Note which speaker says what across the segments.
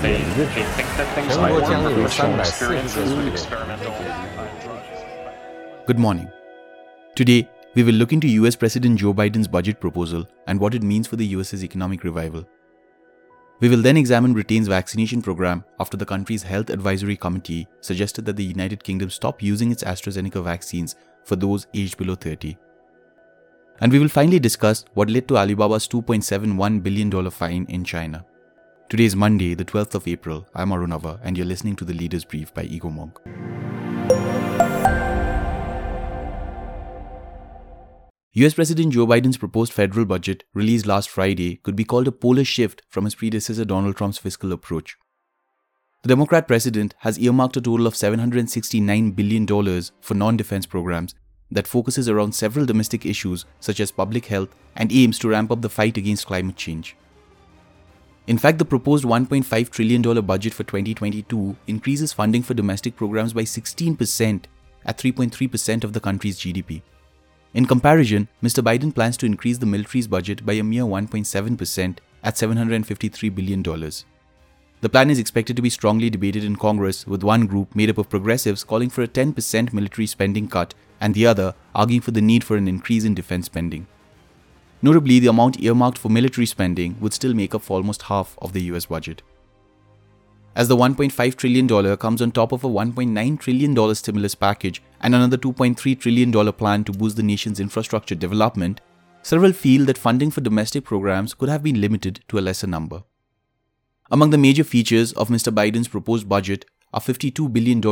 Speaker 1: they, they think that things might work from personal experiences with experimental.
Speaker 2: Good morning. Today, we will look into US President Joe Biden's budget proposal and what it means for the US's economic revival. We will then examine Britain's vaccination program after the country's Health Advisory Committee suggested that the United Kingdom stop using its AstraZeneca vaccines for those aged below 30. And we will finally discuss what led to Alibaba's $2.71 billion fine in China. Today is Monday, the 12th of April. I'm Arunava, and you're listening to the Leader's Brief by Egomonk. US President Joe Biden's proposed federal budget, released last Friday, could be called a polar shift from his predecessor Donald Trump's fiscal approach. The Democrat president has earmarked a total of $769 billion for non defense programs that focuses around several domestic issues such as public health and aims to ramp up the fight against climate change. In fact, the proposed $1.5 trillion budget for 2022 increases funding for domestic programs by 16% at 3.3% of the country's GDP. In comparison, Mr. Biden plans to increase the military's budget by a mere 1.7% at $753 billion. The plan is expected to be strongly debated in Congress, with one group made up of progressives calling for a 10% military spending cut and the other arguing for the need for an increase in defense spending. Notably, the amount earmarked for military spending would still make up for almost half of the US budget as the $1.5 trillion comes on top of a $1.9 trillion stimulus package and another $2.3 trillion plan to boost the nation's infrastructure development, several feel that funding for domestic programs could have been limited to a lesser number. Among the major features of Mr. Biden's proposed budget are $52 billion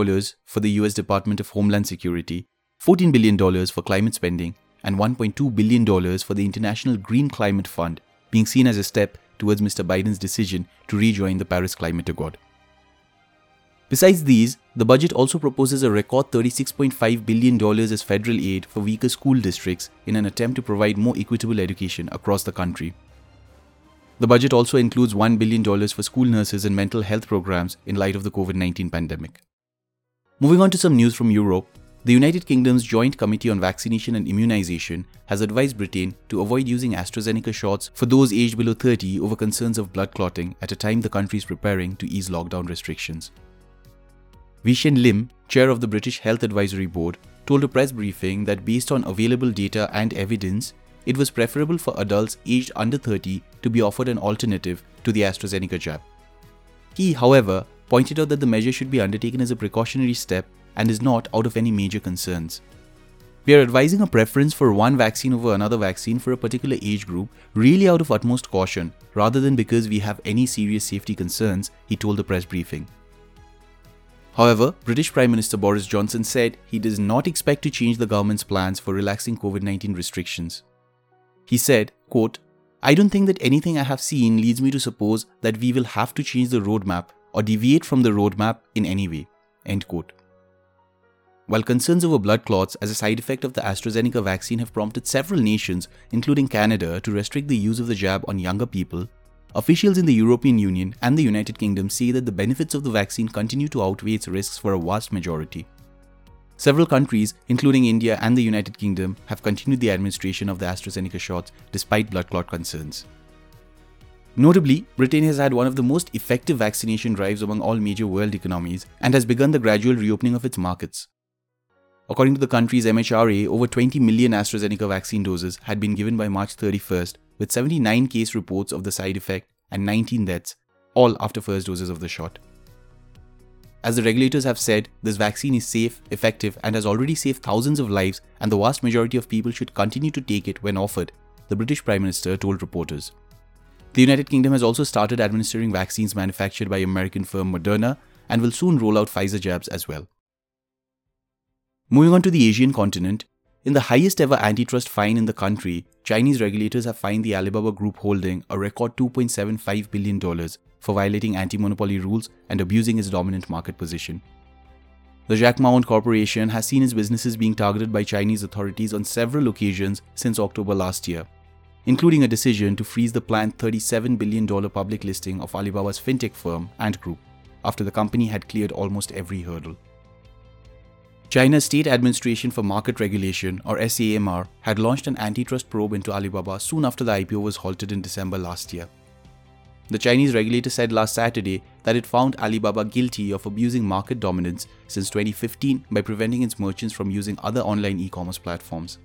Speaker 2: for the US Department of Homeland Security, $14 billion for climate spending, and $1.2 billion for the International Green Climate Fund, being seen as a step towards Mr. Biden's decision to rejoin the Paris Climate Accord. Besides these, the budget also proposes a record $36.5 billion as federal aid for weaker school districts in an attempt to provide more equitable education across the country. The budget also includes $1 billion for school nurses and mental health programs in light of the COVID 19 pandemic. Moving on to some news from Europe, the United Kingdom's Joint Committee on Vaccination and Immunization has advised Britain to avoid using AstraZeneca shots for those aged below 30 over concerns of blood clotting at a time the country is preparing to ease lockdown restrictions. Wei Shen Lim, chair of the British Health Advisory Board, told a press briefing that based on available data and evidence, it was preferable for adults aged under 30 to be offered an alternative to the AstraZeneca jab. He, however, pointed out that the measure should be undertaken as a precautionary step and is not out of any major concerns. We are advising a preference for one vaccine over another vaccine for a particular age group really out of utmost caution rather than because we have any serious safety concerns, he told the press briefing. However, British Prime Minister Boris Johnson said he does not expect to change the government's plans for relaxing COVID 19 restrictions. He said, quote, I don't think that anything I have seen leads me to suppose that we will have to change the roadmap or deviate from the roadmap in any way. End quote. While concerns over blood clots as a side effect of the AstraZeneca vaccine have prompted several nations, including Canada, to restrict the use of the jab on younger people, Officials in the European Union and the United Kingdom say that the benefits of the vaccine continue to outweigh its risks for a vast majority. Several countries, including India and the United Kingdom, have continued the administration of the AstraZeneca shots despite blood clot concerns. Notably, Britain has had one of the most effective vaccination drives among all major world economies and has begun the gradual reopening of its markets. According to the country's MHRA, over 20 million AstraZeneca vaccine doses had been given by March 31st, with 79 case reports of the side effect and 19 deaths, all after first doses of the shot. As the regulators have said, this vaccine is safe, effective, and has already saved thousands of lives, and the vast majority of people should continue to take it when offered, the British Prime Minister told reporters. The United Kingdom has also started administering vaccines manufactured by American firm Moderna and will soon roll out Pfizer jabs as well. Moving on to the Asian continent, in the highest ever antitrust fine in the country, Chinese regulators have fined the Alibaba Group holding a record $2.75 billion for violating anti monopoly rules and abusing its dominant market position. The Jack Ma Owned Corporation has seen its businesses being targeted by Chinese authorities on several occasions since October last year, including a decision to freeze the planned $37 billion public listing of Alibaba's fintech firm Ant Group after the company had cleared almost every hurdle. China's State Administration for Market Regulation, or SAMR, had launched an antitrust probe into Alibaba soon after the IPO was halted in December last year. The Chinese regulator said last Saturday that it found Alibaba guilty of abusing market dominance since 2015 by preventing its merchants from using other online e commerce platforms.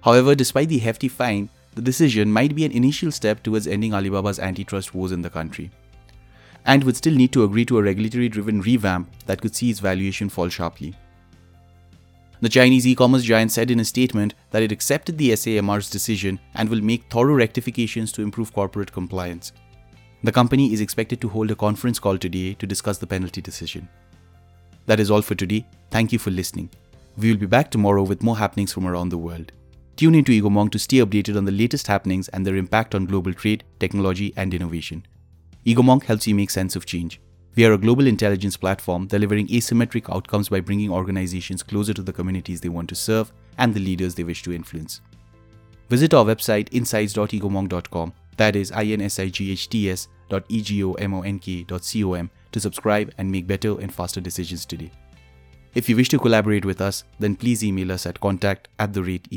Speaker 2: However, despite the hefty fine, the decision might be an initial step towards ending Alibaba's antitrust wars in the country, and would still need to agree to a regulatory driven revamp that could see its valuation fall sharply. The Chinese e commerce giant said in a statement that it accepted the SAMR's decision and will make thorough rectifications to improve corporate compliance. The company is expected to hold a conference call today to discuss the penalty decision. That is all for today. Thank you for listening. We will be back tomorrow with more happenings from around the world. Tune into Egomonk to stay updated on the latest happenings and their impact on global trade, technology, and innovation. Egomonk helps you make sense of change. We are a global intelligence platform delivering asymmetric outcomes by bringing organizations closer to the communities they want to serve and the leaders they wish to influence. Visit our website insights.egomonk.com, that is insights.egomonk.com to subscribe and make better and faster decisions today. If you wish to collaborate with us, then please email us at contact at the rate.